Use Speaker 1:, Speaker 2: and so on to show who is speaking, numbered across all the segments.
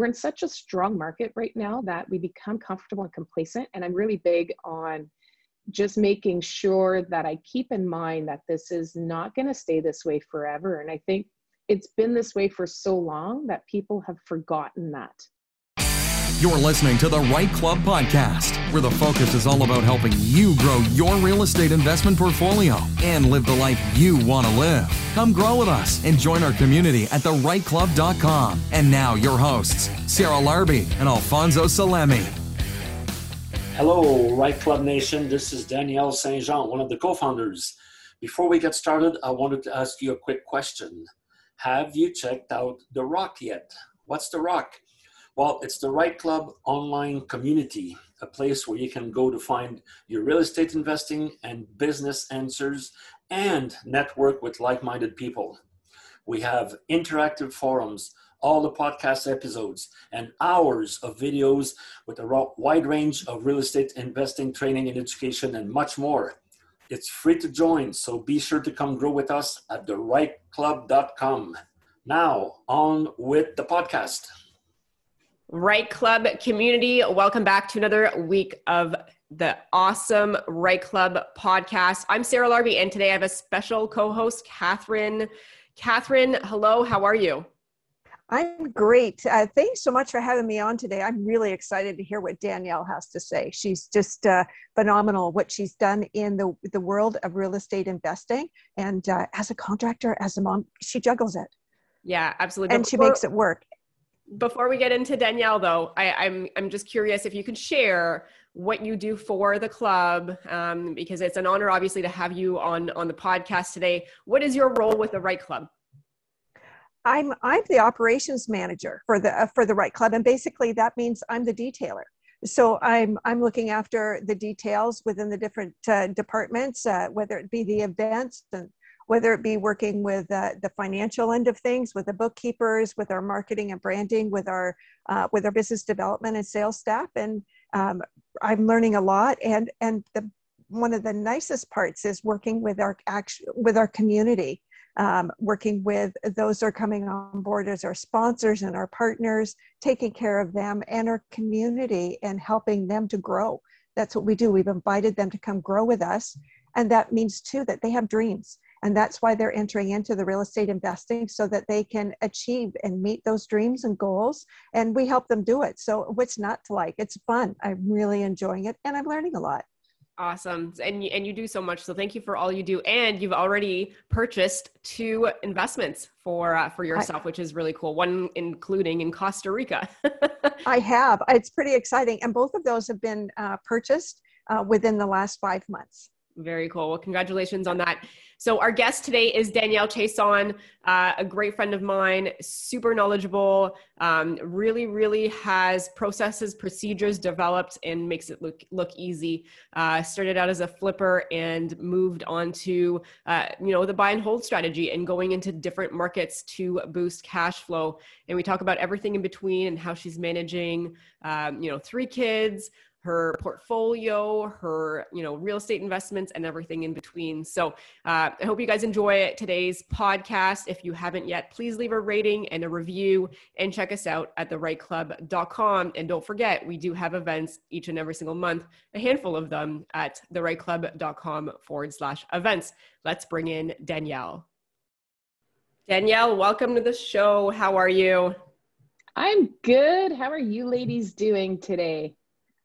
Speaker 1: we're in such a strong market right now that we become comfortable and complacent. And I'm really big on just making sure that I keep in mind that this is not going to stay this way forever. And I think it's been this way for so long that people have forgotten that.
Speaker 2: You're listening to the REITE Club podcast, where the focus is all about helping you grow your real estate investment portfolio and live the life you want to live. Come grow with us and join our community at thereiteclub.com. And now, your hosts, Sarah Larbi and Alfonso Salemi.
Speaker 3: Hello, REITE Club Nation. This is Danielle Saint Jean, one of the co founders. Before we get started, I wanted to ask you a quick question. Have you checked out The Rock yet? What's The Rock? Well, it's the REITE Club online community, a place where you can go to find your real estate investing and business answers and network with like minded people. We have interactive forums, all the podcast episodes, and hours of videos with a wide range of real estate investing training and education, and much more. It's free to join, so be sure to come grow with us at thereiteclub.com. Now, on with the podcast.
Speaker 4: REITE Club community, welcome back to another week of the awesome REITE Club podcast. I'm Sarah Larbi, and today I have a special co host, Catherine. Catherine, hello, how are you?
Speaker 5: I'm great. Uh, thanks so much for having me on today. I'm really excited to hear what Danielle has to say. She's just uh, phenomenal what she's done in the, the world of real estate investing. And uh, as a contractor, as a mom, she juggles it.
Speaker 4: Yeah, absolutely.
Speaker 5: And she makes it work
Speaker 4: before we get into Danielle, though, I, am I'm, I'm just curious if you could share what you do for the club, um, because it's an honor, obviously, to have you on on the podcast today. What is your role with the REITE Club?
Speaker 5: I'm I'm the operations manager for the uh, for the REITE Club, and basically that means I'm the detailer. So I'm I'm looking after the details within the different uh, departments, uh, whether it be the events and whether it be working with uh, the financial end of things, with the bookkeepers, with our marketing and branding, with our uh, with our business development and sales staff, and um, I'm learning a lot. And and the one of the nicest parts is working with our act- with our community, um, working with those are coming on board as our sponsors and our partners, taking care of them and our community, and helping them to grow. That's what we do. We've invited them to come grow with us, and that means too that they have dreams and that's why they're entering into the real estate investing so that they can achieve and meet those dreams and goals. And we help them do it. So, what's not to like? It's fun. I'm really enjoying it and I'm learning a lot.
Speaker 4: Awesome. And you, and you do so much. So thank you for all you do. And you've already purchased two investments for uh, for yourself, I, which is really cool. One including in Costa Rica.
Speaker 5: I have. It's pretty exciting. And both of those have been uh, purchased uh, within the last five months.
Speaker 4: Very cool. Well, congratulations on that. So, our guest today is Danielle Chiasson, uh, a great friend of mine, super knowledgeable, um, really, really has processes, procedures developed, and makes it look look easy. Uh, started out as a flipper and moved on to uh, you know the buy and hold strategy and going into different markets to boost cash flow. And we talk about everything in between and how she's managing, um, you know, three kids her portfolio, her you know real estate investments, and everything in between. So uh, I hope you guys enjoy today's podcast. If you haven't yet, please leave a rating and a review, and check us out at thereiteclub.com. And don't forget, we do have events each and every single month, a handful of them at thereiteclub.com forward slash events. Let's bring in Danielle. Danielle, welcome to the show. How are you?
Speaker 1: I'm good. How are you ladies doing today?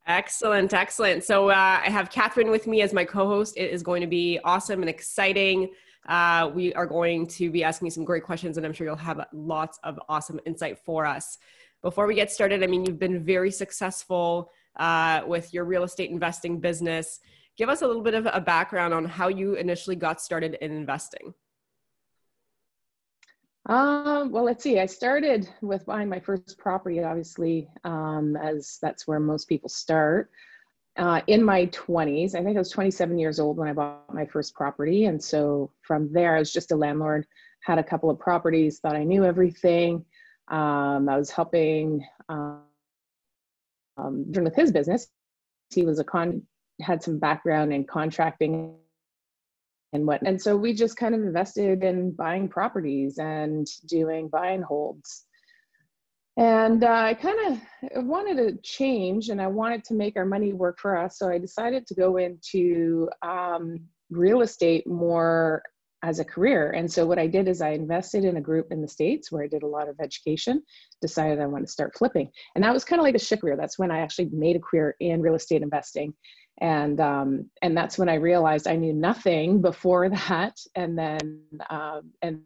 Speaker 4: Excellent, excellent. So uh, I have Catherine with me as my co-host. It is going to be awesome and exciting. Uh, we are going to be asking you some great questions, and I'm sure you'll have lots of awesome insight for us. Before we get started, I mean, you've been very successful uh, with your real estate investing business. Give us a little bit of a background on how you initially got started in investing.
Speaker 1: Um, well, let's see. I started with buying my first property, obviously, um, as that's where most people start. Uh, in my 20s, I think I was 27 years old when I bought my first property. And so from there, I was just a landlord, had a couple of properties, thought I knew everything. Um, I was helping um, with his business. He was a con, had some background in contracting and what and so we just kind of invested in buying properties and doing buy and holds And uh, I kind of wanted to change and I wanted to make our money work for us. So I decided to go into um, real estate more as a career. And so what I did is I invested in a group in the States where I did a lot of education, decided I wanted to start flipping. And that was kind of like a shift career. That's when I actually made a career in real estate investing. And um, and that's when I realized I knew nothing before that. And then um, and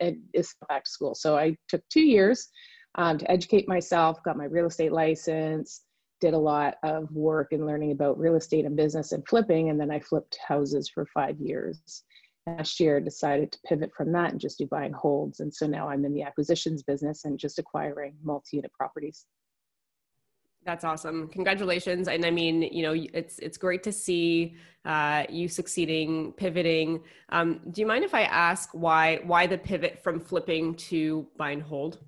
Speaker 1: and it's back to school. So I took two years um, to educate myself, got my real estate license, did a lot of work in learning about real estate and business and flipping. And then I flipped houses for five years. Last year, decided to pivot from that and just do buying holds. And so now I'm in the acquisitions business and just acquiring multi unit properties.
Speaker 4: That's awesome. Congratulations. And I mean, you know, it's it's great to see uh, you succeeding, pivoting. Um, do you mind if I ask why why the pivot from flipping to buy and hold?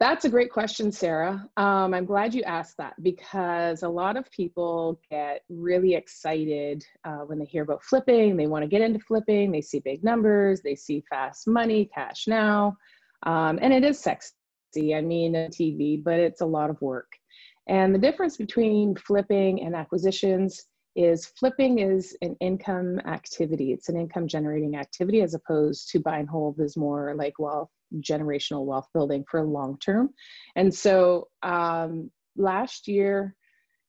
Speaker 1: That's a great question, Sarah. Um, I'm glad you asked that because a lot of people get really excited uh, when they hear about flipping. They want to get into flipping. They see big numbers, they see fast money, cash now. Um, and it is sexy, I mean, TV, but it's a lot of work. And the difference between flipping and acquisitions is flipping is an income activity. It's an income generating activity as opposed to buy and hold is more like wealth, generational wealth building for long term. And so um, last year,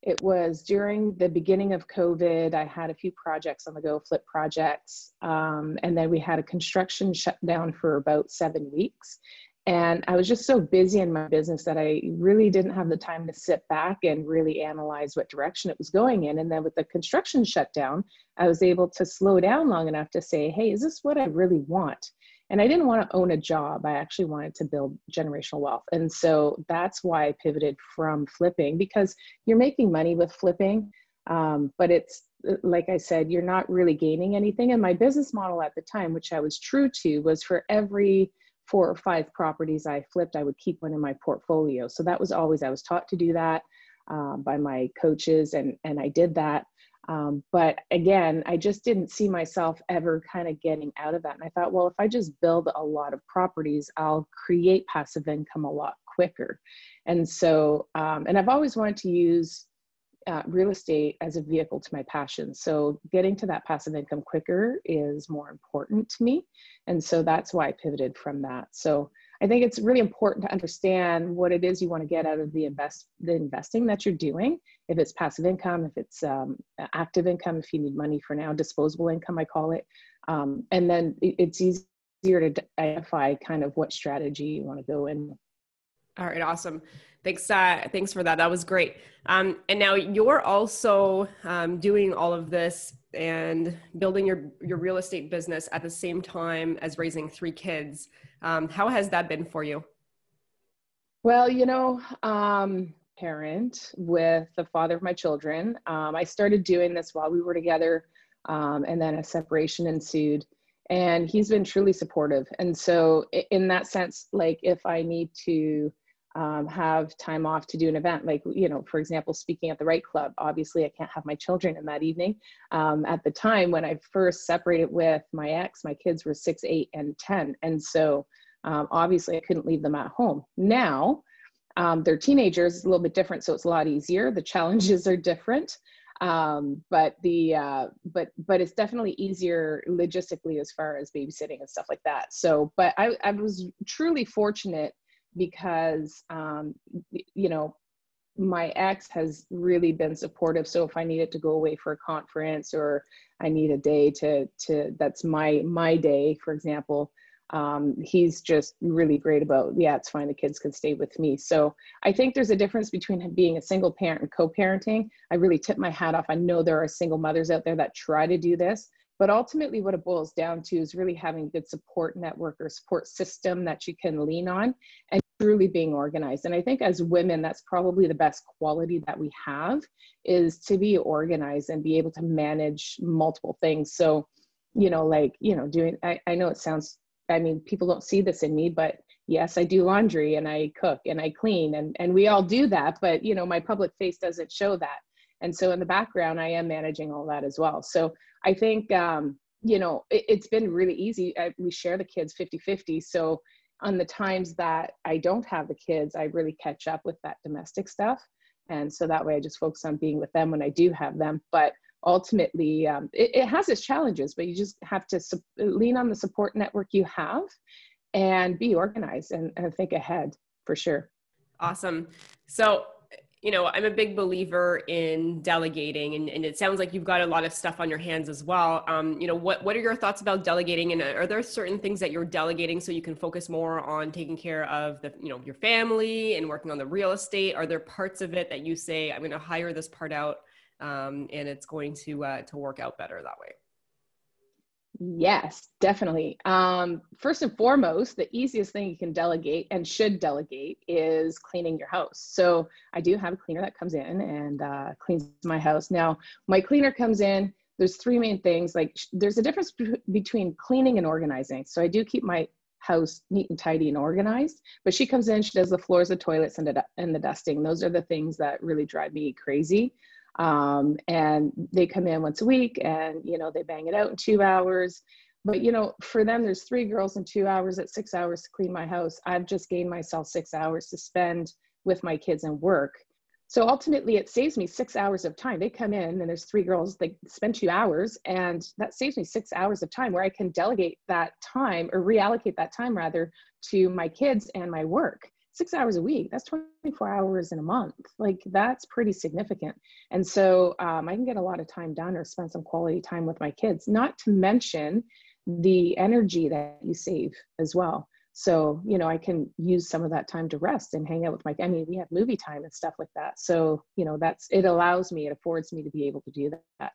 Speaker 1: it was during the beginning of COVID. I had a few projects on the go, flip projects. Um, and then we had a construction shutdown for about seven weeks. And I was just so busy in my business that I really didn't have the time to sit back and really analyze what direction it was going in. And then with the construction shutdown, I was able to slow down long enough to say, hey, is this what I really want? And I didn't want to own a job. I actually wanted to build generational wealth. And so that's why I pivoted from flipping because you're making money with flipping. Um, but it's like I said, you're not really gaining anything. And my business model at the time, which I was true to, was for every four or five properties I flipped, I would keep one in my portfolio. So that was always, I was taught to do that um, by my coaches, and, and I did that. Um, but again, I just didn't see myself ever kind of getting out of that. And I thought, well, if I just build a lot of properties, I'll create passive income a lot quicker. And so, um, and I've always wanted to use uh, real estate as a vehicle to my passion. So getting to that passive income quicker is more important to me. And so that's why I pivoted from that. So I think it's really important to understand what it is you want to get out of the invest the investing that you're doing. If it's passive income, if it's um, active income, if you need money for now, disposable income, I call it. Um, and then it's easier to identify kind of what strategy you want to go in.
Speaker 4: All right, awesome. Thanks, uh, thanks for that. That was great. Um, and now you're also um, doing all of this and building your your real estate business at the same time as raising three kids. Um, how has that been for you?
Speaker 1: Well, you know, um, parent with the father of my children. Um, I started doing this while we were together, um, and then a separation ensued. And he's been truly supportive. And so, in that sense, like if I need to um, have time off to do an event like you know for example speaking at the REITE Club. Obviously i can't have my children in that evening. Um, at the time when i first separated with my ex my kids were six eight and ten. And so um, obviously i couldn't leave them at home. Now um, they're teenagers a little bit different so it's a lot easier. The challenges are different. Um, but the uh, but but it's definitely easier logistically as far as babysitting and stuff like that. So but i, I was truly fortunate because um, you know my ex has really been supportive. So if i needed to go away for a conference or i need a day to to that's my my day for example um, he's just really great about yeah it's fine. The kids can stay with me. So i think there's a difference between being a single parent and co-parenting. I really tip my hat off. I know there are single mothers out there that try to do this but ultimately, what it boils down to is really having a good support network or support system that you can lean on. And truly being organized. And I think as women, that's probably the best quality that we have is to be organized and be able to manage multiple things. So, you know, like, you know, doing, I, I know it sounds, I mean, people don't see this in me, but yes, I do laundry and I cook and I clean and, and we all do that. But, you know, my public face doesn't show that. And so in the background, I am managing all that as well. So I think, um, you know, it, has been really easy. I, we share the kids 50 50. So on the times that I don't have the kids, I really catch up with that domestic stuff. And so that way I just focus on being with them when I do have them. But ultimately, um, it, it, has its challenges, but you just have to su- lean on the support network you have and be organized and, and think ahead for sure.
Speaker 4: Awesome. So you know, I'm a big believer in delegating, and, and, it sounds like you've got a lot of stuff on your hands as well. Um, you know, what what are your thoughts about delegating, and are there certain things that you're delegating so you can focus more on taking care of the, you know, your family and working on the real estate? Are there parts of it that you say, I'm going to hire this part out, um, and it's going to uh, to work out better that way?
Speaker 1: Yes, definitely. Um, first and foremost, the easiest thing you can delegate and should delegate is cleaning your house. So I do have a cleaner that comes in and uh, cleans my house. Now, my cleaner comes in. There's three main things. Like there's a difference between cleaning and organizing. So I do keep my house neat and tidy and organized. But she comes in, she does the floors, the toilets, and the, and the dusting. Those are the things that really drive me crazy um, and they come in once a week and you know they bang it out in two hours. But you know for them there's three girls in two hours. At six hours to clean my house. I've just gained myself six hours to spend with my kids and work. So ultimately it saves me six hours of time. They come in and there's three girls they spend two hours and that saves me six hours of time where i can delegate that time or reallocate that time rather to my kids and my work six hours a week that's 24 hours in a month like that's pretty significant and so um, i can get a lot of time done or spend some quality time with my kids not to mention the energy that you save as well so you know i can use some of that time to rest and hang out with my i mean we have movie time and stuff like that so you know that's it allows me it affords me to be able to do that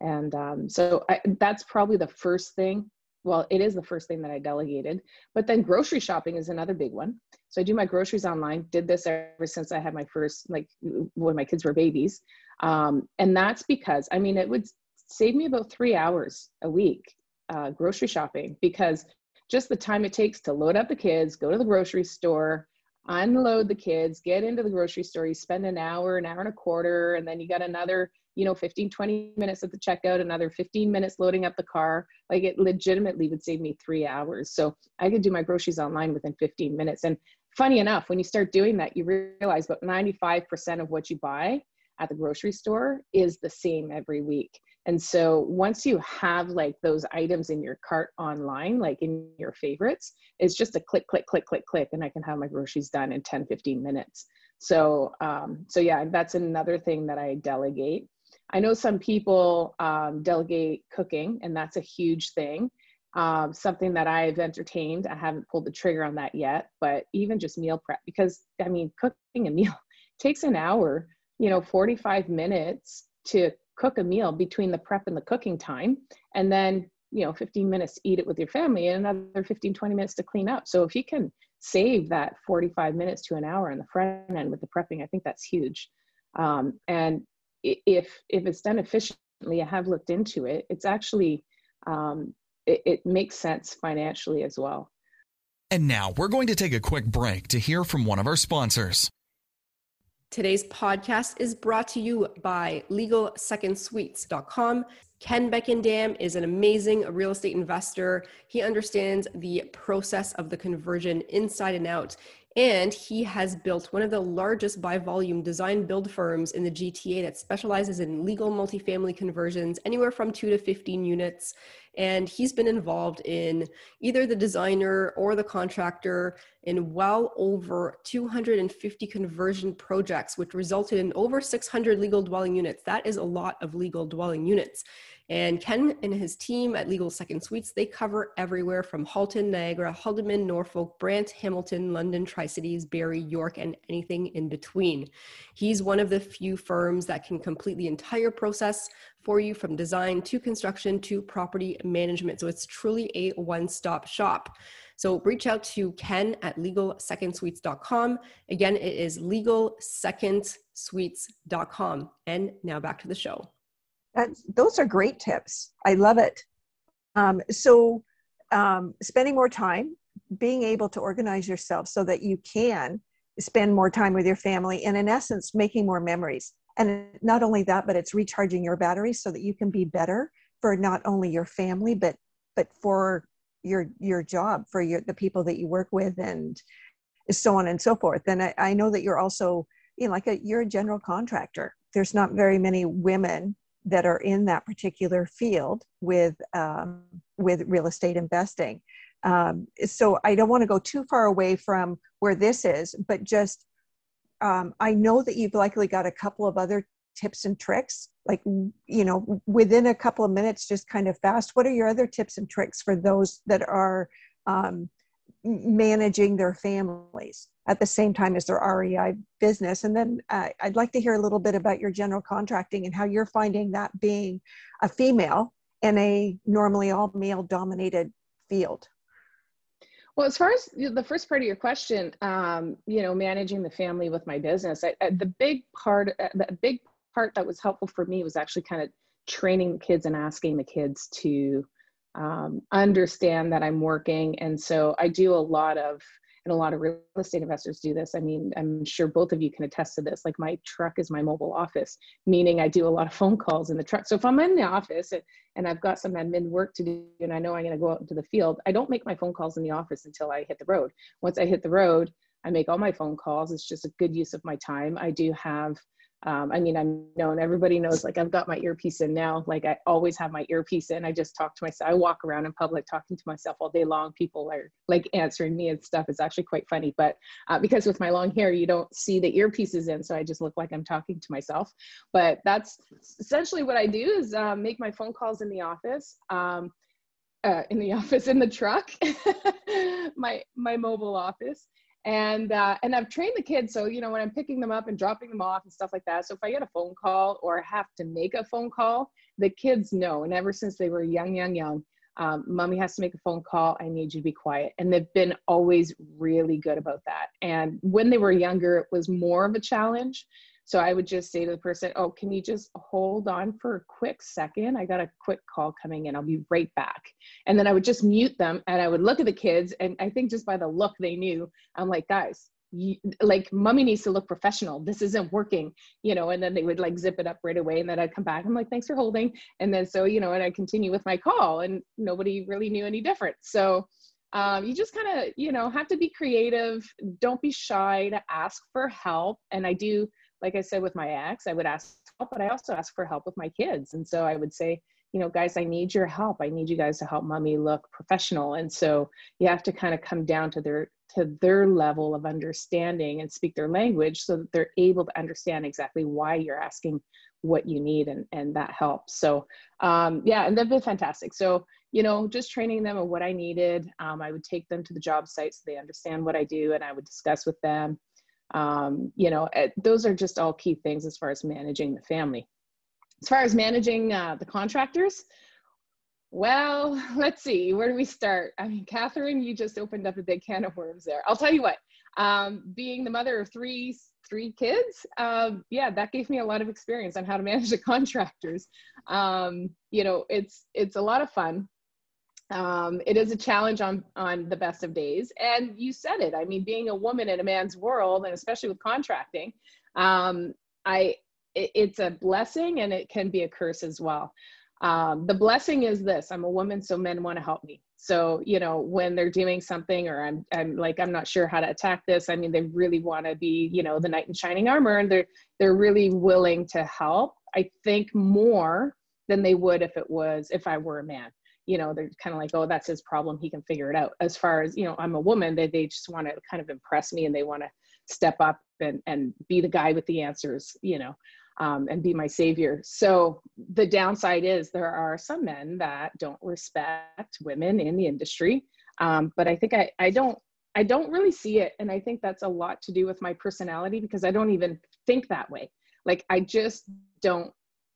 Speaker 1: and um, so I, that's probably the first thing well, it is the first thing that I delegated. But then grocery shopping is another big one. So I do my groceries online. Did this ever since I had my first, like when my kids were babies. Um, and that's because, I mean, it would save me about three hours a week uh, grocery shopping because just the time it takes to load up the kids, go to the grocery store, unload the kids, get into the grocery store. You spend an hour, an hour and a quarter, and then you got another you know 15 20 minutes at the checkout another 15 minutes loading up the car like it legitimately would save me three hours so i could do my groceries online within 15 minutes and funny enough when you start doing that you realize about 95% of what you buy at the grocery store is the same every week. And so once you have like those items in your cart online like in your favorites it's just a click click click click click and i can have my groceries done in 10 15 minutes. So um so yeah that's another thing that i delegate. I know some people um, delegate cooking, and that's a huge thing. Um, something that I've entertained. I haven't pulled the trigger on that yet, but even just meal prep, because I mean, cooking a meal takes an hour, you know, 45 minutes to cook a meal between the prep and the cooking time. And then, you know, 15 minutes to eat it with your family and another 15, 20 minutes to clean up. So if you can save that 45 minutes to an hour on the front end with the prepping, I think that's huge. Um, and if if it's done efficiently, I have looked into it. It's actually um, it, it makes sense financially as well.
Speaker 2: And now we're going to take a quick break to hear from one of our sponsors.
Speaker 4: Today's podcast is brought to you by LegalSecondSuites.com. Ken Beckendam is an amazing real estate investor. He understands the process of the conversion inside and out. And he has built one of the largest by volume design build firms in the GTA that specializes in legal multifamily conversions, anywhere from two to 15 units. And he's been involved in either the designer or the contractor in well over 250 conversion projects, which resulted in over 600 legal dwelling units. That is a lot of legal dwelling units. And Ken and his team at Legal Second Suites, they cover everywhere from Halton, Niagara, Haldimand, Norfolk, Brant, Hamilton, London, Tri Cities, Barrie, York, and anything in between. He's one of the few firms that can complete the entire process for you from design to construction to property management. So it's truly a one stop shop. So reach out to Ken at legalsecondsuites.com. Again, it is legalsecondsuites.com. And now back to the show.
Speaker 5: That's, those are great tips. I love it. Um, so, um, spending more time, being able to organize yourself so that you can spend more time with your family, and in essence, making more memories. And not only that, but it's recharging your batteries so that you can be better for not only your family, but but for your your job for your the people that you work with and so on and so forth and i, I know that you're also you know like a you're a general contractor there's not very many women that are in that particular field with um, with real estate investing. Um, so i don't want to go too far away from where this is but just um, i know that you've likely got a couple of other tips and tricks like you know within a couple of minutes just kind of fast what are your other tips and tricks for those that are um, managing their families at the same time as their rei business and then uh, i'd like to hear a little bit about your general contracting and how you're finding that being a female in a normally all male dominated field
Speaker 1: well, as far as the first part of your question, um, you know, managing the family with my business, I, I, the big part, uh, the big part that was helpful for me was actually kind of training the kids and asking the kids to um, understand that I'm working. And so I do a lot of, and a lot of real estate investors do this. I mean, I'm sure both of you can attest to this. Like my truck is my mobile office, meaning I do a lot of phone calls in the truck. So if I'm in the office and and I've got some admin work to do and I know I'm going to go out into the field, I don't make my phone calls in the office until I hit the road. Once I hit the road, I make all my phone calls. It's just a good use of my time. I do have um, I mean, I'm known, everybody knows, like I've got my earpiece in now. Like I always have my earpiece in. I just talk to myself. I walk around in public talking to myself all day long. People are like answering me and stuff. It's actually quite funny. But uh, because with my long hair, you don't see the earpieces in. So I just look like I'm talking to myself. But that's essentially what I do is uh, make my phone calls in the office. Um, uh, in the office in the truck my my mobile office and uh, and I've trained the kids. So you know when I'm picking them up and dropping them off and stuff like that. So if I get a phone call or have to make a phone call, the kids know. And ever since they were young, young, young, um, mommy has to make a phone call. I need you to be quiet. And they've been always really good about that. And when they were younger, it was more of a challenge so I would just say to the person, Oh, can you just hold on for a quick second? I got a quick call coming in. I'll be right back. And then I would just mute them and I would look at the kids. And I think just by the look they knew, I'm like, guys, you, like mommy needs to look professional. This isn't working, you know, and then they would like zip it up right away. And then I'd come back. I'm like, thanks for holding. And then so, you know, and I continue with my call and nobody really knew any different. So um, you just kind of, you know, have to be creative. Don't be shy to ask for help. And I do like I said with my ex, I would ask help, but I also ask for help with my kids. And so I would say, you know, guys, I need your help. I need you guys to help mommy look professional. And so you have to kind of come down to their to their level of understanding and speak their language so that they're able to understand exactly why you're asking what you need and, and that helps. So um, yeah, and they've been fantastic. So, you know, just training them on what I needed. Um, I would take them to the job site so they understand what I do and I would discuss with them um, you know eh, those are just all key things as far as managing the family. As far as managing uh, the contractors well let's see where do we start? I mean catherine you just opened up a big can of worms there. I'll tell you what um, being the mother of three three kids um, yeah that gave me a lot of experience on how to manage the contractors. Um, you know it's it's a lot of fun um, it is a challenge on on the best of days. And you said it i mean being a woman in a man's world and especially with contracting um, i it, it's a blessing and it can be a curse as well. Um, the blessing is this i'm a woman so men want to help me. So you know when they're doing something or i'm i'm like i'm not sure how to attack this i mean they really want to be you know the knight in shining armor and they're they're really willing to help i think more than they would if it was if i were a man you know they're kind of like oh that's his problem he can figure it out. As far as you know i'm a woman they, they just want to kind of impress me and they want to step up and and be the guy with the answers you know um, and be my savior. So the downside is there are some men that don't respect women in the industry um, but i think I, I don't i don't really see it and i think that's a lot to do with my personality because i don't even think that way. Like i just don't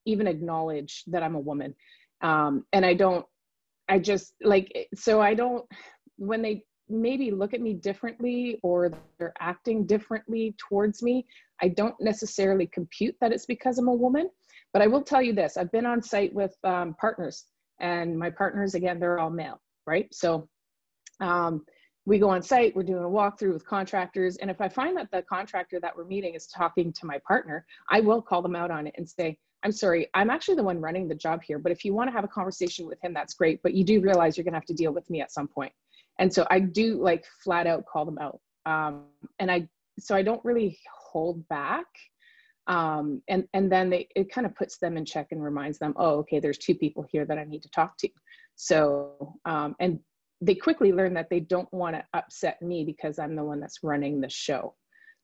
Speaker 1: even acknowledge that i'm a woman um, and i don't I just like, eh, so I don't, when they maybe look at me differently or they're acting differently towards me, I don't necessarily compute that it's because I'm a woman. But I will tell you this I've been on site with um, partners, and my partners, again, they're all male, right? So um, we go on site, we're doing a walkthrough with contractors. And if I find that the contractor that we're meeting is talking to my partner, I will call them out on it and say, I'm sorry, I'm actually the one running the job here, but if you want to have a conversation with him, that's great. But you do realize you're going to have to deal with me at some point. And so I do like flat out call them out. Um, and I, so I don't really hold back. Um, and, and then they, it kind of puts them in check and reminds them, oh, okay, there's two people here that I need to talk to. So, um, and they quickly learn that they don't want to upset me because I'm the one that's running the show.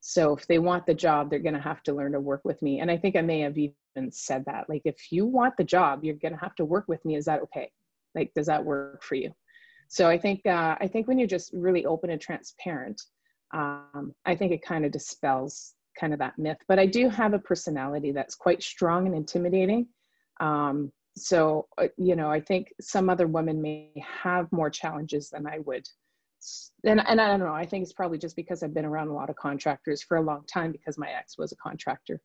Speaker 1: So if they want the job, they're going to have to learn to work with me. And I think I may have even said that. Like, if you want the job, you're going to have to work with me. Is that okay? Like, does that work for you? So I think uh, I think when you're just really open and transparent, um, I think it kind of dispels kind of that myth. But I do have a personality that's quite strong and intimidating. Um, so uh, you know, I think some other women may have more challenges than I would. And, and I don't know. I think it's probably just because I've been around a lot of contractors for a long time because my ex was a contractor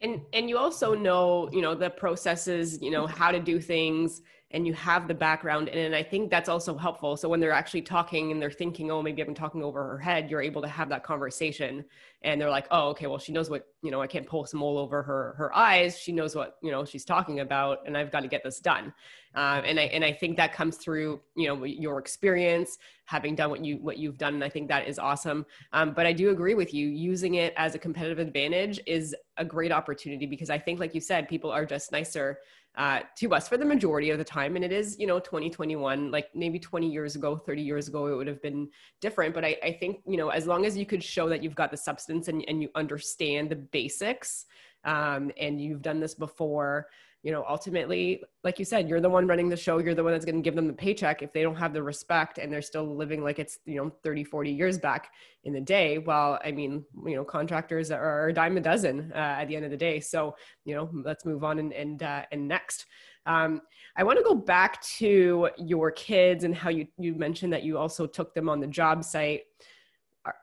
Speaker 4: and and you also know you know the processes you know how to do things and you have the background it. And I think that's also helpful. So when they're actually talking and they're thinking, oh, maybe I've been talking over her head, you're able to have that conversation. And they're like, oh, okay, well, she knows what, you know, I can't pull some wool over her her eyes. She knows what, you know, she's talking about, and I've got to get this done. Uh, and I and I think that comes through, you know, your experience, having done what you what you've done. And I think that is awesome. Um, but I do agree with you. Using it as a competitive advantage is a great opportunity because I think, like you said, people are just nicer uh, to us for the majority of the time. And it is, you know, 2021, like maybe 20 years ago, 30 years ago, it would have been different. But I, I think, you know, as long as you could show that you've got the substance and, and you understand the basics um, and you've done this before, you know, ultimately, like you said, you're the one running the show. You're the one that's going to give them the paycheck. If they don't have the respect and they're still living like it's, you know, 30, 40 years back in the day, well, I mean, you know, contractors are a dime a dozen uh, at the end of the day. So, you know, let's move on and, and, uh, and next. Um, I want to go back to your kids and how you, you mentioned that you also took them on the job site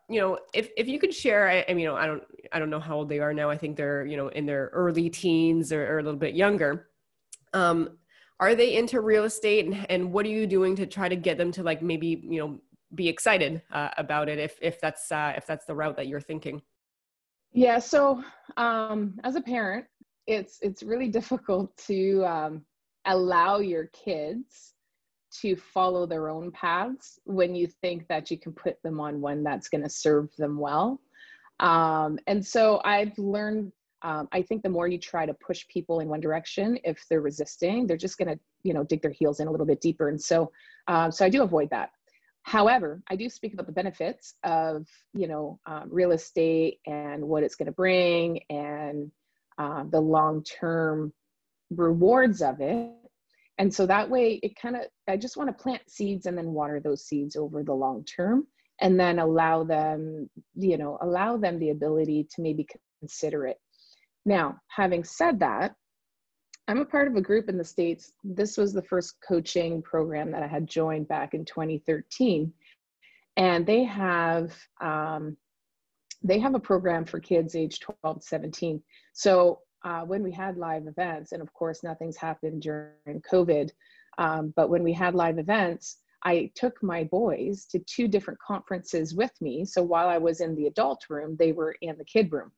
Speaker 4: you know if if you could share I, I mean you know i don't i don't know how old they are now. I think they're you know in their early teens or, or a little bit younger. Um are they into real estate and, and what are you doing to try to get them to like maybe you know be excited uh, about it if if that's uh, if that's the route that you're thinking?
Speaker 1: Yeah so um as a parent it's it's really difficult to um allow your kids to follow their own paths when you think that you can put them on one that's going to serve them well. Um, and so I've learned, um, I think the more you try to push people in one direction, if they're resisting, they're just going to, you know, dig their heels in a little bit deeper. And so, um, so I do avoid that. However, I do speak about the benefits of, you know, um, real estate and what it's going to bring and uh, the long-term rewards of it and so that way it kind of i just want to plant seeds and then water those seeds over the long term and then allow them you know allow them the ability to maybe consider it. Now having said that i'm a part of a group in the states. This was the first coaching program that i had joined back in 2013 and they have um, they have a program for kids age 12 to 17 so uh, when we had live events, and of course, nothing's happened during COVID, um, but when we had live events, I took my boys to two different conferences with me. So while I was in the adult room, they were in the kid room.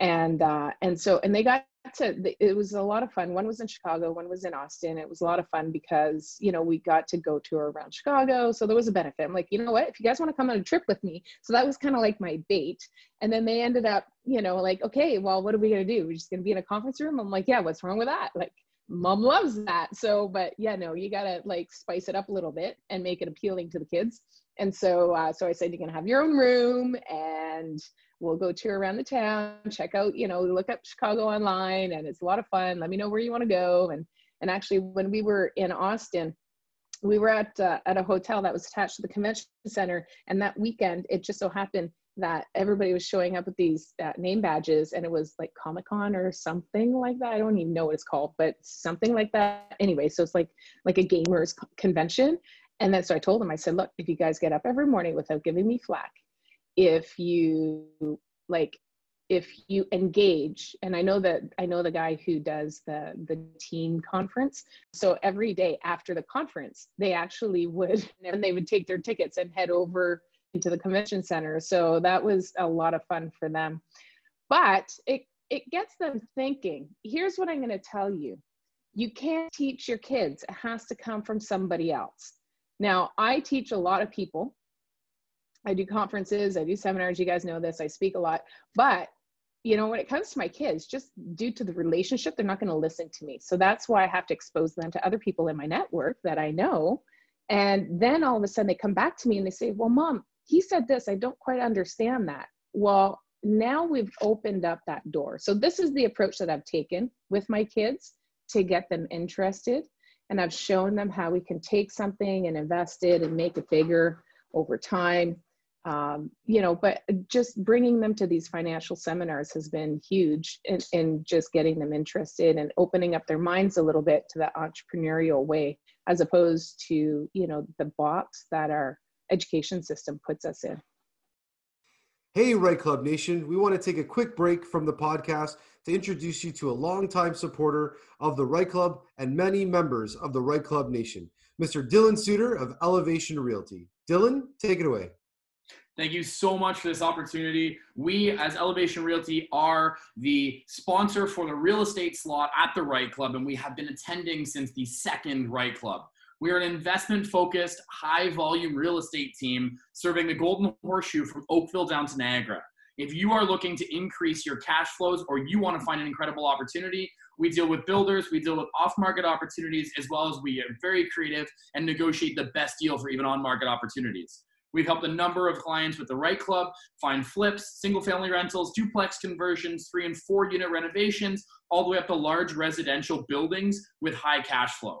Speaker 1: And uh, and so and they got to it was a lot of fun. One was in chicago one was in austin. It was a lot of fun because you know we got to go tour around chicago so there was a benefit. I'm like you know what? If you guys want to come on a trip with me so that was kind of like my bait. And then they ended up you know like okay well what are we going to do? We're just going to be in a conference room? I'm like yeah what's wrong with that? Like mom loves that. So but yeah no you gotta like spice it up a little bit and make it appealing to the kids. And so uh, so i said you can have your own room and we'll go tour around the town, check out, you know, look up Chicago online and it's a lot of fun. Let me know where you want to go. And, and actually when we were in Austin, we were at, uh, at a hotel that was attached to the convention center. And that weekend, it just so happened that everybody was showing up with these uh, name badges and it was like Comic Con or something like that. I don't even know what it's called, but something like that. Anyway, so it's like, like a gamers convention. And then so I told them, I said, look, if you guys get up every morning without giving me flack, if you like if you engage and i know that i know the guy who does the the team conference so every day after the conference they actually would and they would take their tickets and head over into the convention center so that was a lot of fun for them but it it gets them thinking. Here's what I'm going to tell you you can't teach your kids, it has to come from somebody else. Now, I teach a lot of people. I do conferences, I do seminars, you guys know this, I speak a lot. But, you know, when it comes to my kids, just due to the relationship, they're not going to listen to me. So that's why I have to expose them to other people in my network that I know. And then all of a sudden they come back to me and they say, Well, mom, he said this, I don't quite understand that. Well, now we've opened up that door. So this is the approach that I've taken with my kids to get them interested. And I've shown them how we can take something and invest it and make it bigger over time. Um, you know, but just bringing them to these financial seminars has been huge in, in just getting them interested and opening up their minds a little bit to that entrepreneurial way, as opposed to, you know, the box that our education system puts us in.
Speaker 6: Hey, REITE Club Nation. We want to take a quick break from the podcast to introduce you to a longtime supporter of the REITE Club and many members of the REITE Club Nation, Mr. Dylan Suter of Elevation Realty. Dylan, take it away.
Speaker 7: Thank you so much for this opportunity. We, as Elevation Realty, are the sponsor for the real estate slot at the REITE Club, and we have been attending since the second REITE Club. We are an investment focused, high volume real estate team serving the Golden Horseshoe from Oakville down to Niagara. If you are looking to increase your cash flows or you want to find an incredible opportunity, we deal with builders, we deal with off market opportunities, as well as we are very creative and negotiate the best deal for even on market opportunities. We've helped a number of clients with the REITE Club find flips, single family rentals, duplex conversions, three and four unit renovations, all the way up to large residential buildings with high cash flow.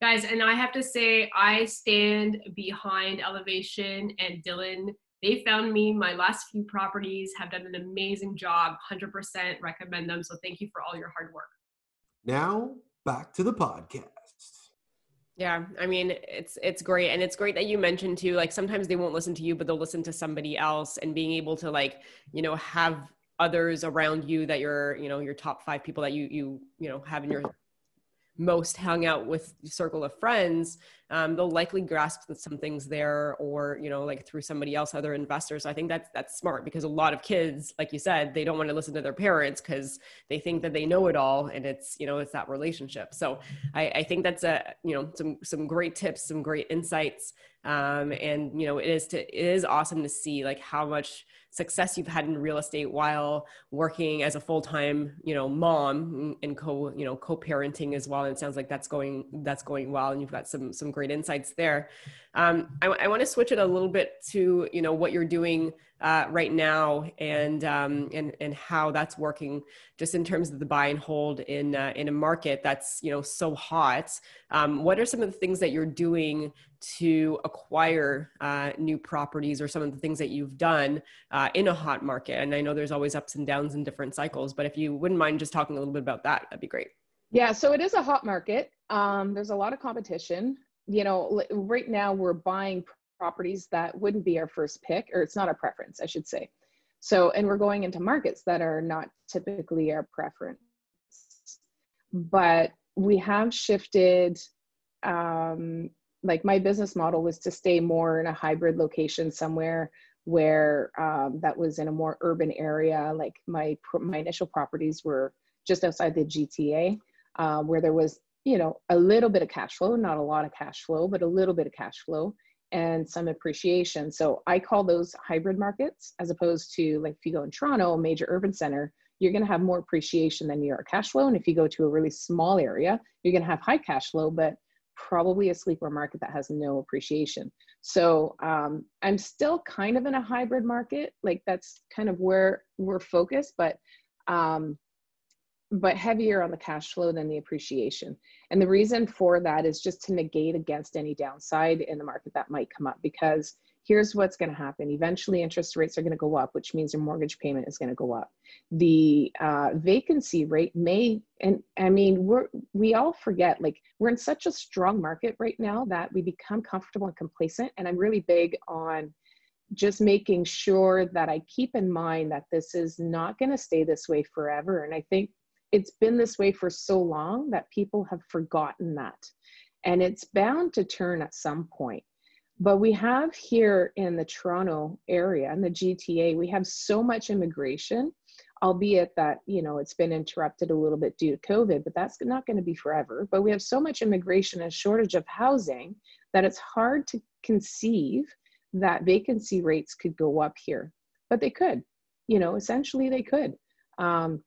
Speaker 4: Guys, and I have to say, I stand behind Elevation and Dylan. They found me my last few properties, have done an amazing job, 100% recommend them. So thank you for all your hard work.
Speaker 6: Now, back to the podcast.
Speaker 4: Yeah, I mean, it's it's great and it's great that you mentioned too like sometimes they won't listen to you but they'll listen to somebody else and being able to like, you know, have others around you that you're, you know, your top 5 people that you you, you know, have in your most hung out with circle of friends um, they'll likely grasp that some things there or you know like through somebody else other investors. I think that's that's smart because a lot of kids like you said they don't want to listen to their parents because they think that they know it all and it's you know it's that relationship. So I, I think that's a you know some some great tips some great insights um, and you know it is to it is awesome to see like how much success you've had in real estate while working as a full-time you know mom and co you know co-parenting as well and it sounds like that's going that's going well and you've got some some great insights there um, I, I want to switch it a little bit to you know what you're doing uh, right now and um, and and how that's working just in terms of the buy and hold in uh, in a market that's you know so hot. Um, what are some of the things that you're doing to acquire uh, new properties, or some of the things that you've done uh, in a hot market? And I know there's always ups and downs in different cycles, but if you wouldn't mind just talking a little bit about that, that'd be great.
Speaker 1: Yeah, so it is a hot market. Um, there's a lot of competition. You know, right now we're buying properties that wouldn't be our first pick, or it's not our preference, I should say. So, and we're going into markets that are not typically our preference. But we have shifted, um, like my business model was to stay more in a hybrid location somewhere where um, that was in a more urban area. Like my, my initial properties were just outside the GTA, uh, where there was, you know, a little bit of cash flow, not a lot of cash flow, but a little bit of cash flow and some appreciation. So I call those hybrid markets as opposed to like if you go in Toronto, a major urban center, you're going to have more appreciation than your cash flow. And if you go to a really small area, you're going to have high cash flow, but probably a sleeper market that has no appreciation. So um, I'm still kind of in a hybrid market. Like that's kind of where we're focused, but um, but heavier on the cash flow than the appreciation. And the reason for that is just to negate against any downside in the market that might come up because here's what's going to happen. Eventually, interest rates are going to go up, which means your mortgage payment is going to go up. The uh, vacancy rate may, and I mean, we're we all forget like we're in such a strong market right now that we become comfortable and complacent. And I'm really big on just making sure that I keep in mind that this is not going to stay this way forever. And I think it's been this way for so long that people have forgotten that. And it's bound to turn at some point. But we have here in the Toronto area and the GTA, we have so much immigration, albeit that, you know, it's been interrupted a little bit due to COVID, but that's not going to be forever. But we have so much immigration and shortage of housing that it's hard to conceive that vacancy rates could go up here. But they could, you know, essentially they could. Um,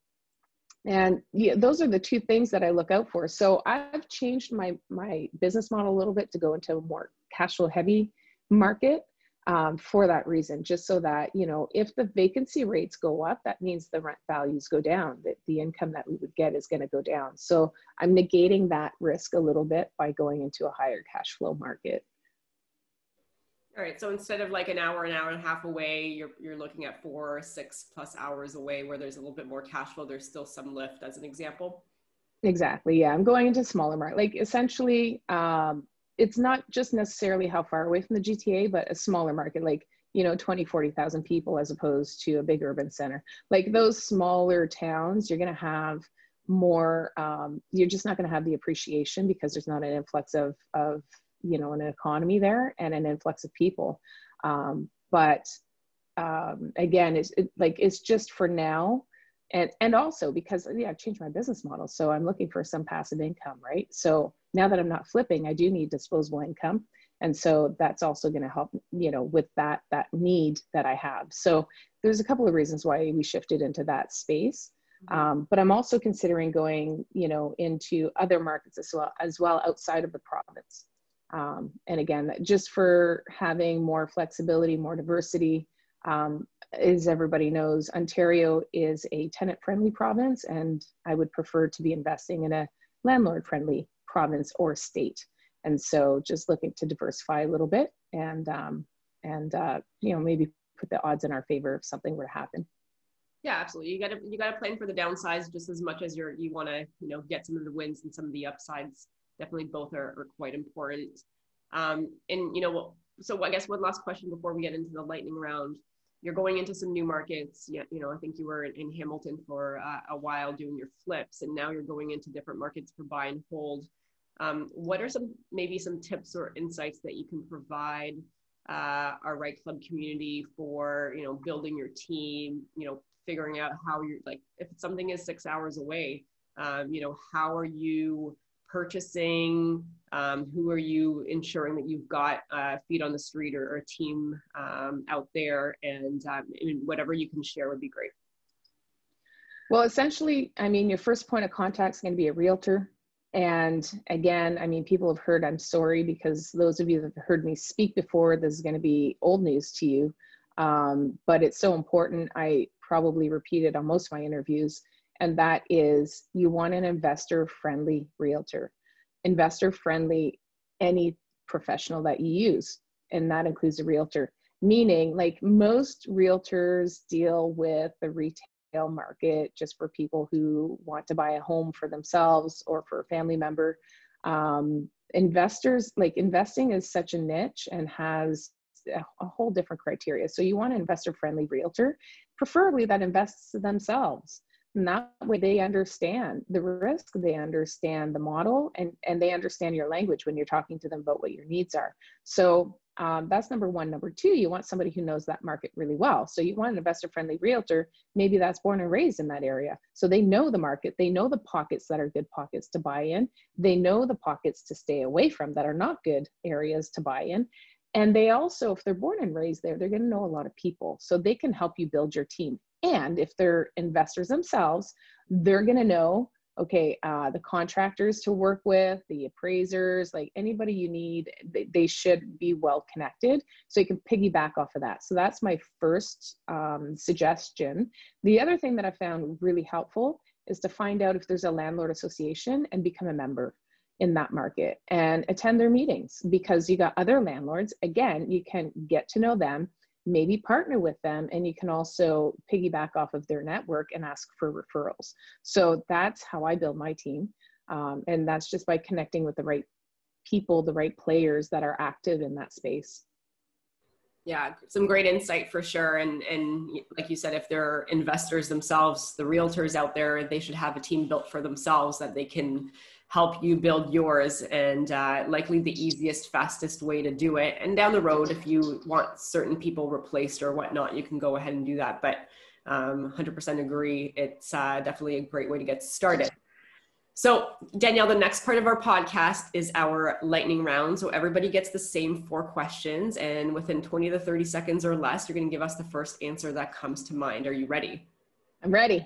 Speaker 1: and yeah, those are the two things that I look out for. So I've changed my my business model a little bit to go into more cash flow heavy market um, for that reason, just so that you know if the vacancy rates go up, that means the rent values go down. That the income that we would get is going to go down. So I'm negating that risk a little bit by going into a higher cash flow market.
Speaker 4: All right. So instead of like an hour, an hour and a half away, you're you're looking at four, or six plus hours away, where there's a little bit more cash flow. There's still some lift, as an example.
Speaker 1: Exactly. Yeah, I'm going into smaller market. Like essentially, um, it's not just necessarily how far away from the GTA, but a smaller market, like you know 20 40,000 people as opposed to a big urban center. Like those smaller towns you're going to have more um, you're just not going to have the appreciation because there's not an influx of of you know an economy there and an influx of people. Um, but um, again it's it, like it's just for now. And and also because yeah i've changed my business model so i'm looking for some passive income right? So now that i'm not flipping i do need disposable income. And so that's also going to help you know with that that need that i have. So there's a couple of reasons why we shifted into that space. Mm-hmm. um, but i'm also considering going you know into other markets as well as well outside of the province. Um, and again, just for having more flexibility, more diversity, um, as everybody knows, Ontario is a tenant friendly province, and I would prefer to be investing in a landlord friendly province or state. And so just looking to diversify a little bit and, um, and uh, you know, maybe put the odds in our favor if something were to happen.
Speaker 4: Yeah, absolutely. You got to you got to plan for the downsides just as much as you're you want to you know get some of the wins and some of the upsides definitely both are, are quite important. Um, and you know, so I guess one last question before we get into the lightning round. You're going into some new markets. You know, I think you were in, in Hamilton for uh, a while doing your flips, and now you're going into different markets for buy and hold. Um, what are some maybe some tips or insights that you can provide uh, our REITE Club community for you know building your team you know figuring out how you're like if something is six hours away um, you know how are you purchasing? Um, who are you ensuring that you've got uh, feet on the street or, or a team um, out there? And, um, and whatever you can share would be great.
Speaker 1: Well, essentially, I mean, your first point of contact is going to be a realtor. And again, I mean, people have heard I'm sorry because those of you that have heard me speak before, this is going to be old news to you. Um, but it's so important. I probably repeat it on most of my interviews and that is you want an investor friendly realtor. Investor friendly, any professional that you use, and that includes a realtor. Meaning, like most realtors deal with the retail market just for people who want to buy a home for themselves or for a family member. Um, investors, like investing is such a niche and has a, a whole different criteria. So you want an investor friendly realtor, preferably that invests themselves and that way they understand the risk they understand the model and and they understand your language when you're talking to them about what your needs are so um, that's number one. Number two you want somebody who knows that market really well. So you want an investor friendly realtor. Maybe that's born and raised in that area. So they know the market. They know the pockets that are good pockets to buy in. They know the pockets to stay away from that are not good areas to buy in. And they also if they're born and raised there they're going to know a lot of people. So they can help you build your team. And if they're investors themselves, they're going to know okay, uh, the contractors to work with, the appraisers, like anybody you need, they, they, should be well connected. So you can piggyback off of that. So that's my first um, suggestion. The other thing that I found really helpful is to find out if there's a landlord association and become a member in that market and attend their meetings because you got other landlords. Again, you can get to know them, maybe partner with them, and you can also piggyback off of their network and ask for referrals. So that's how I build my team. Um, and that's just by connecting with the right people, the right players that are active in that space.
Speaker 4: Yeah, some great insight for sure. And and like you said, if they're investors themselves, the realtors out there, they should have a team built for themselves that they can help you build yours and uh, likely the easiest fastest way to do it and down the road if you want certain people replaced or whatnot you can go ahead and do that but um, 100% agree it's uh, definitely a great way to get started so, Danielle, the next part of our podcast is our lightning round. So, everybody gets the same four questions, and within 20 to 30 seconds or less, you're going to give us the first answer that comes to mind. Are you ready?
Speaker 1: I'm ready.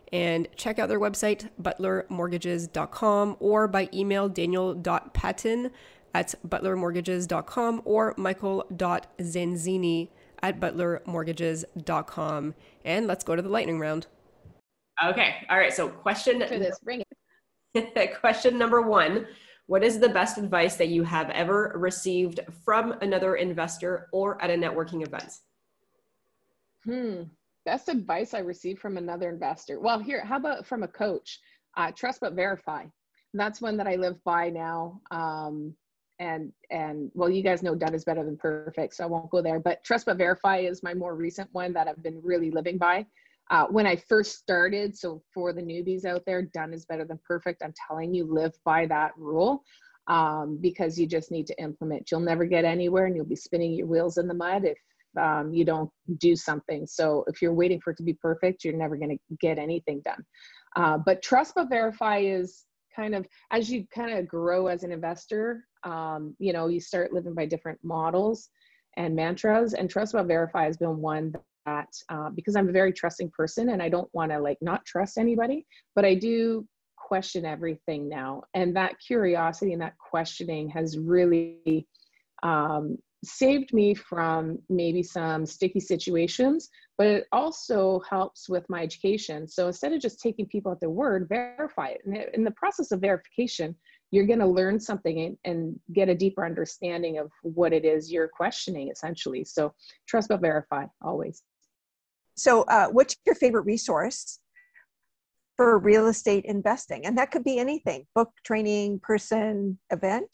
Speaker 4: and check out their website, butlermortgages.com, or by email daniel.patton at butlermortgages.com or michael.zanzini at butlermortgages.com. And let's go to the lightning round. Okay. All right. So question
Speaker 1: for this, bring
Speaker 4: it. question number one. What is the best advice that you have ever received from another investor or at a networking event?
Speaker 1: Hmm best advice I received from another investor. Well, here, how about from a coach? Uh, trust but verify. That's one that I live by now. Um, and and well, you guys know done is better than perfect, so I won't go there. But trust but verify is my more recent one that I've been really living by. Uh, when I first started, so for the newbies out there, done is better than perfect. I'm telling you, live by that rule um, because you just need to implement. You'll never get anywhere, and you'll be spinning your wheels in the mud if um, you don't do something. So if you're waiting for it to be perfect, you're never going to get anything done. Uh, but trust but verify is kind of as you kind of grow as an investor, um, you know, you start living by different models and mantras. And trust but verify has been one that uh, because I'm a very trusting person and I don't want to like not trust anybody, but I do question everything now. And that curiosity and that questioning has really um, saved me from maybe some sticky situations, but it also helps with my education. So instead of just taking people at their word, verify it. And in the process of verification, you're going to learn something and, get a deeper understanding of what it is you're questioning, essentially. So trust but verify always.
Speaker 5: So, uh, what's your favorite resource for real estate investing? And that could be anything book, training, person, event.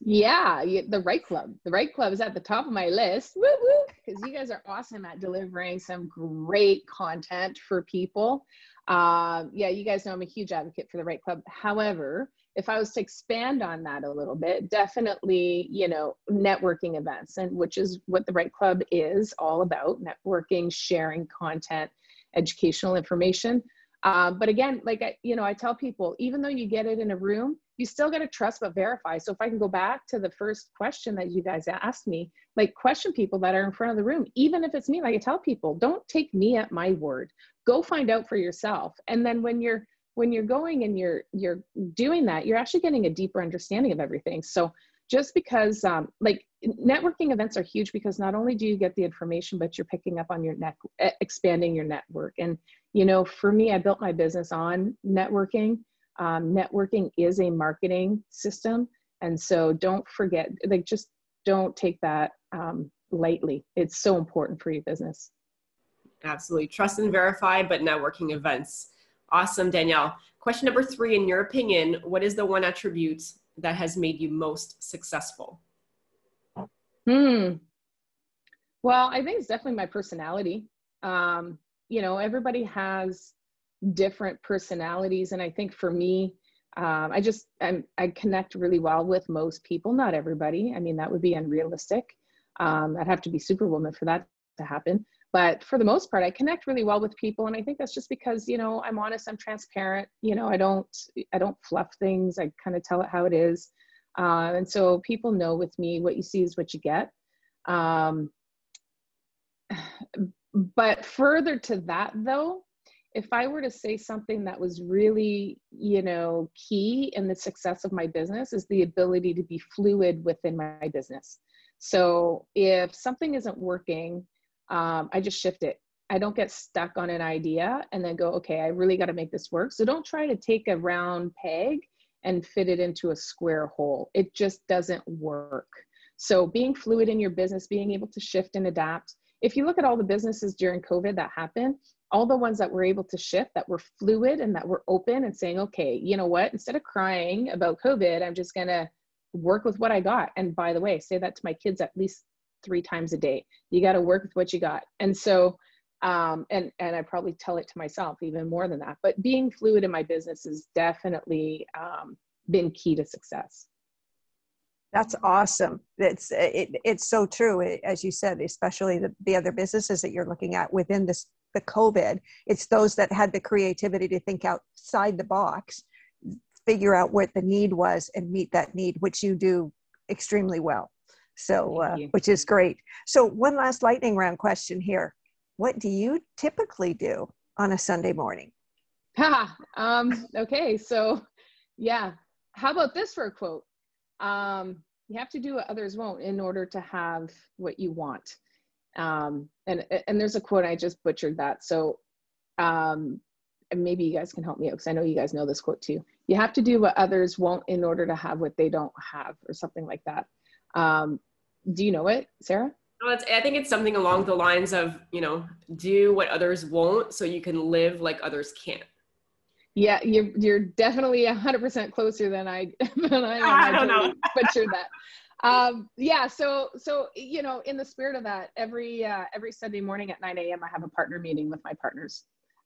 Speaker 1: Yeah, the REITE Club. The REITE Club is at the top of my list. Woo woo! Because you guys are awesome at delivering some great content for people. Um, yeah, you guys know I'm a huge advocate for the REITE Club. However, if I was to expand on that a little bit, definitely, you know, networking events, and which is what the REITE Club is all about: networking, sharing content, educational information. Um, but again, like I, you know, I tell people, even though you get it in a room, you still got to trust but verify. So if I can go back to the first question that you guys asked me, like question people that are in front of the room, even if it's me, like I tell people, don't take me at my word. Go find out for yourself. And then when you're when you're going and you're you're doing that, you're actually getting a deeper understanding of everything. So just because um, like networking events are huge because not only do you get the information but you're picking up on your net expanding your network. And you know for me i built my business on networking. Um, networking is a marketing system. And so don't forget like just don't take that um, lightly. It's so important for your business.
Speaker 4: Absolutely. Trust and verify but networking events. Awesome danielle. Question number three in your opinion what is the one attribute that has made you most successful?
Speaker 1: Hmm. Well i think it's definitely my personality. Um, you know everybody has different personalities and i think for me um, i just I'm, i connect really well with most people not everybody. I mean that would be unrealistic. Um, i'd have to be superwoman for that to happen but for the most part i connect really well with people and i think that's just because you know i'm honest i'm transparent you know i don't i don't fluff things i kind of tell it how it is Uh, and so people know with me, what you see is what you get. Um, but further to that, though, if I were to say something that was really, you know, key in the success of my business is the ability to be fluid within my business. So if something isn't working, um, I just shift it. I don't get stuck on an idea and then go, okay, I really got to make this work. So don't try to take a round peg and fit it into a square hole. It just doesn't work. So being fluid in your business, being able to shift and adapt. If you look at all the businesses during COVID that happened, all the ones that were able to shift, that were fluid and that were open and saying, okay, you know what, instead of crying about COVID, I'm just going to work with what I got. And by the way, say that to my kids at least three times a day. You got to work with what you got. And so, um, and and I probably tell it to myself even more than that. But being fluid in my business has definitely um, been key to success.
Speaker 5: That's awesome. It's it, it's so true, as you said, especially the, the other businesses that you're looking at within this the COVID. It's those that had the creativity to think outside the box, figure out what the need was, and meet that need, which you do extremely well. So, uh, which is great. So, one last lightning round question here: What do you typically do on a Sunday morning?
Speaker 1: Ha. Um, okay. So, yeah. How about this for a quote? Um, you have to do what others won't in order to have what you want um, and and there's a quote I just butchered that. So um, maybe you guys can help me out because I know you guys know this quote too. You have to do what others won't in order to have what they don't have, or something like that. Um, do you know it, Sarah?
Speaker 4: Well, I think it's something along the lines of you know do what others won't so you can live like others can't.
Speaker 1: Yeah, you're you're definitely hundred percent closer than I than I, I, I don't know. butchered that um, yeah so so you know in the spirit of that every uh, every sunday morning at 9 a.m i have a partner meeting with my partners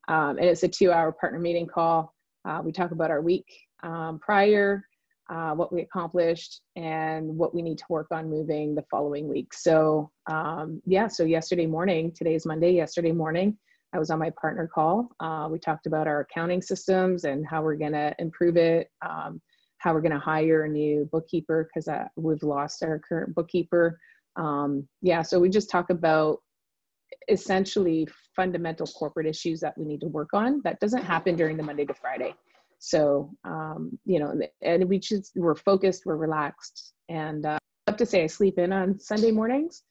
Speaker 1: um, and it's a two hour partner meeting call uh, we talk about our week um, prior uh, what we accomplished and what we need to work on moving the following week so um, yeah so yesterday morning today's monday yesterday morning i was on my partner call uh, we talked about our accounting systems and how we're going to improve it um, how we're going to hire a new bookkeeper because uh, we've lost our current bookkeeper. Um, yeah, so we just talk about essentially fundamental corporate issues that we need to work on. That doesn't happen during the Monday to Friday. So, um, you know, and we just, we're focused, we're relaxed. And uh, I have to say, I sleep in on Sunday mornings.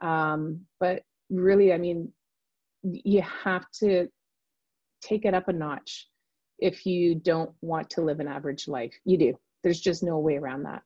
Speaker 1: Um, but really, I mean, you have to take it up a notch if you don't want to live an average life. You do. There's just no way around that.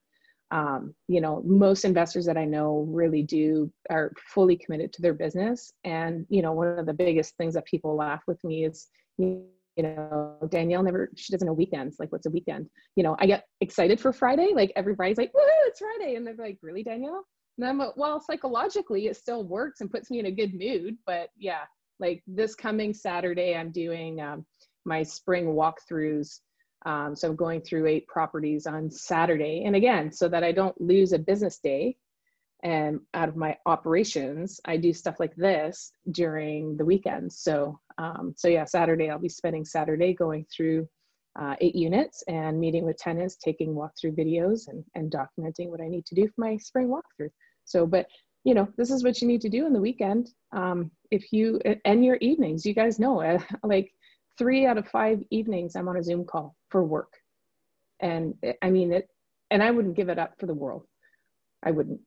Speaker 1: Um, you know, most investors that I know really do are fully committed to their business. And, you know, one of the biggest things that people laugh with me is, you know, Danielle never, she doesn't know weekends. Like, what's a weekend? You know, I get excited for Friday. Like, everybody's like, woo, it's Friday. And they're like, really, Danielle? And I'm like, well, psychologically, it still works and puts me in a good mood. But yeah, like this coming Saturday, I'm doing um, my spring walkthroughs. Um, so I'm going through eight properties on Saturday. And again, so that I don't lose a business day and out of my operations, I do stuff like this during the weekends. So, um, so yeah, Saturday, I'll be spending Saturday going through uh, eight units and meeting with tenants, taking walkthrough videos and, and documenting what I need to do for my spring walkthrough. So, but you know, this is what you need to do in the weekend. Um, if you, and your evenings, you guys know, uh, like three out of five evenings I'm on a Zoom call for work. And I mean it, and I wouldn't give it up for the world. I wouldn't.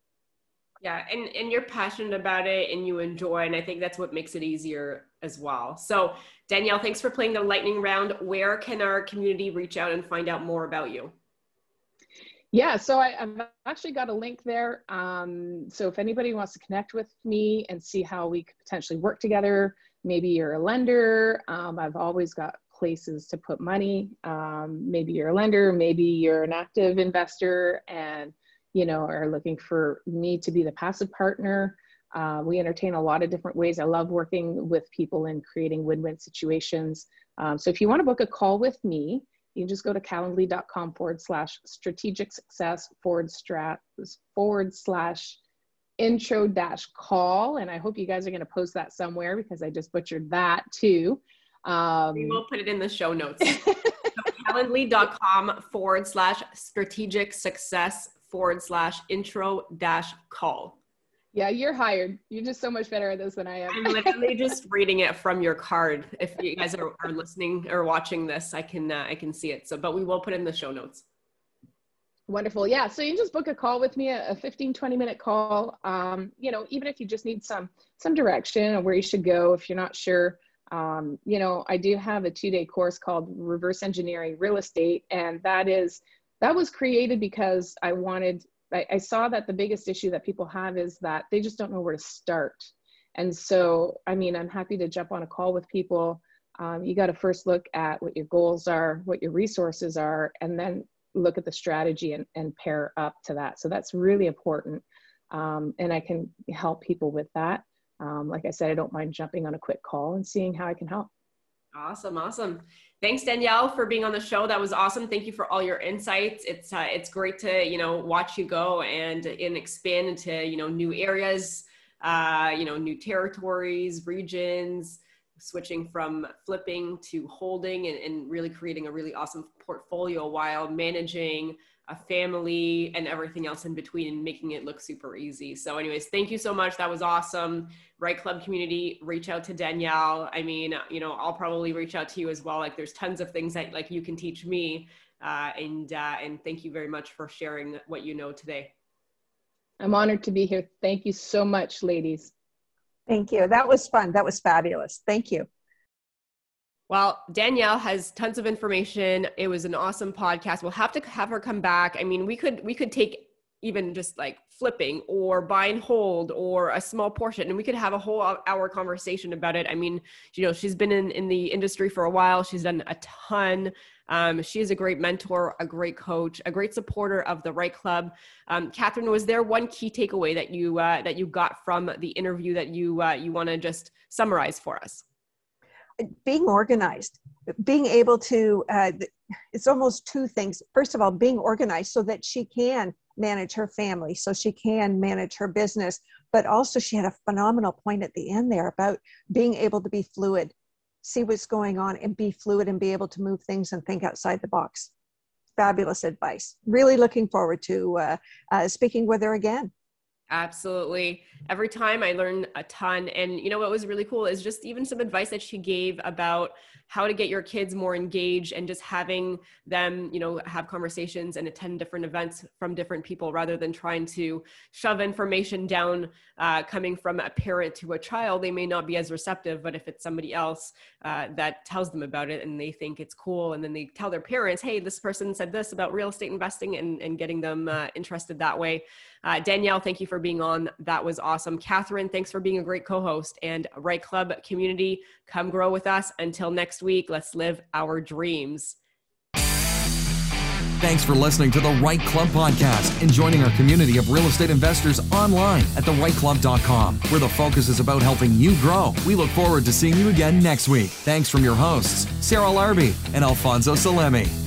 Speaker 4: Yeah, and and you're passionate about it and you enjoy, and I think that's what makes it easier as well. So Danielle, thanks for playing the lightning round. Where can our community reach out and find out more about you?
Speaker 1: Yeah, so I, have actually got a link there. Um, so if anybody wants to connect with me and see how we could potentially work together, maybe you're a lender. Um, I've always got places to put money. Um, maybe you're a lender, maybe you're an active investor and you know are looking for me to be the passive partner. Uh, we entertain a lot of different ways. I love working with people and creating win-win situations. Um, so if you want to book a call with me, you can just go to calendly.com forward slash strategic success forward strat forward slash intro dash call. And I hope you guys are going to post that somewhere because I just butchered that too.
Speaker 4: Um, we will put it in the show notes. calendly.com forward slash strategic success forward slash intro dash call.
Speaker 1: Yeah, you're hired. You're just so much better at this than I am.
Speaker 4: I'm literally just reading it from your card. If you guys are, are listening or watching this, I can uh, I can see it. So, but we will put in the show notes.
Speaker 1: Wonderful. Yeah. So you just book a call with me, a 15, 20 minute call. Um, you know, even if you just need some, some direction of where you should go, if you're not sure, um, you know, I do have a two day course called reverse engineering real estate. And that is, that was created because I wanted, I, I saw that the biggest issue that people have is that they just don't know where to start. And so, I mean, I'm happy to jump on a call with people. Um, you got to first look at what your goals are, what your resources are, and then look at the strategy and, and pair up to that. So that's really important. Um, and I can help people with that. Um, like I said, I don't mind jumping on a quick call and seeing how I can help.
Speaker 4: Awesome, awesome. Thanks, Danielle, for being on the show. That was awesome. Thank you for all your insights. It's uh, it's great to you know watch you go and and expand into you know new areas, uh, you know new territories, regions switching from flipping to holding and, and, really creating a really awesome portfolio while managing a family and everything else in between and making it look super easy. So, anyways, thank you so much. That was awesome. REITE Club community, reach out to Danielle. I mean, you know, I'll probably reach out to you as well. Like, there's tons of things that like you can teach me. Uh, and uh, and thank you very much for sharing what you know today.
Speaker 1: I'm honored to be here. Thank you so much, ladies.
Speaker 5: Thank you. That was fun. That was fabulous. Thank you.
Speaker 4: Well, Danielle has tons of information. It was an awesome podcast. We'll have to have her come back. I mean, we could we could take even just like flipping or buy and hold or a small portion and we could have a whole hour conversation about it i mean you know she's been in, in the industry for a while she's done a ton um, she is a great mentor a great coach a great supporter of the REITE Club um, catherine was there one key takeaway that you uh, that you got from the interview that you uh, you want to just summarize for us
Speaker 5: being organized being able to uh, it's almost two things. First of all being organized so that she can manage her family so she can manage her business but also she had a phenomenal point at the end there about being able to be fluid see what's going on and be fluid and be able to move things and think outside the box. Fabulous advice. Really looking forward to uh, uh, speaking with her again
Speaker 4: Absolutely. Every time I learn a ton. And you know what was really cool is just even some advice that she gave about how to get your kids more engaged and just having them, you know, have conversations and attend different events from different people rather than trying to shove information down uh, coming from a parent to a child. They may not be as receptive, but if it's somebody else uh, that tells them about it and they think it's cool, and then they tell their parents, hey, this person said this about real estate investing and, and getting them uh, interested that way. Uh, Danielle, thank you for being on. That was awesome. Catherine, thanks for being a great co host. And REITE Club community, come grow with us. Until next week, let's live our dreams.
Speaker 2: Thanks for listening to the REITE Club podcast and joining our community of real estate investors online at thereiteclub.com, where the focus is about helping you grow. We look forward to seeing you again next week. Thanks from your hosts, Sarah Larby and Alfonso Salemi.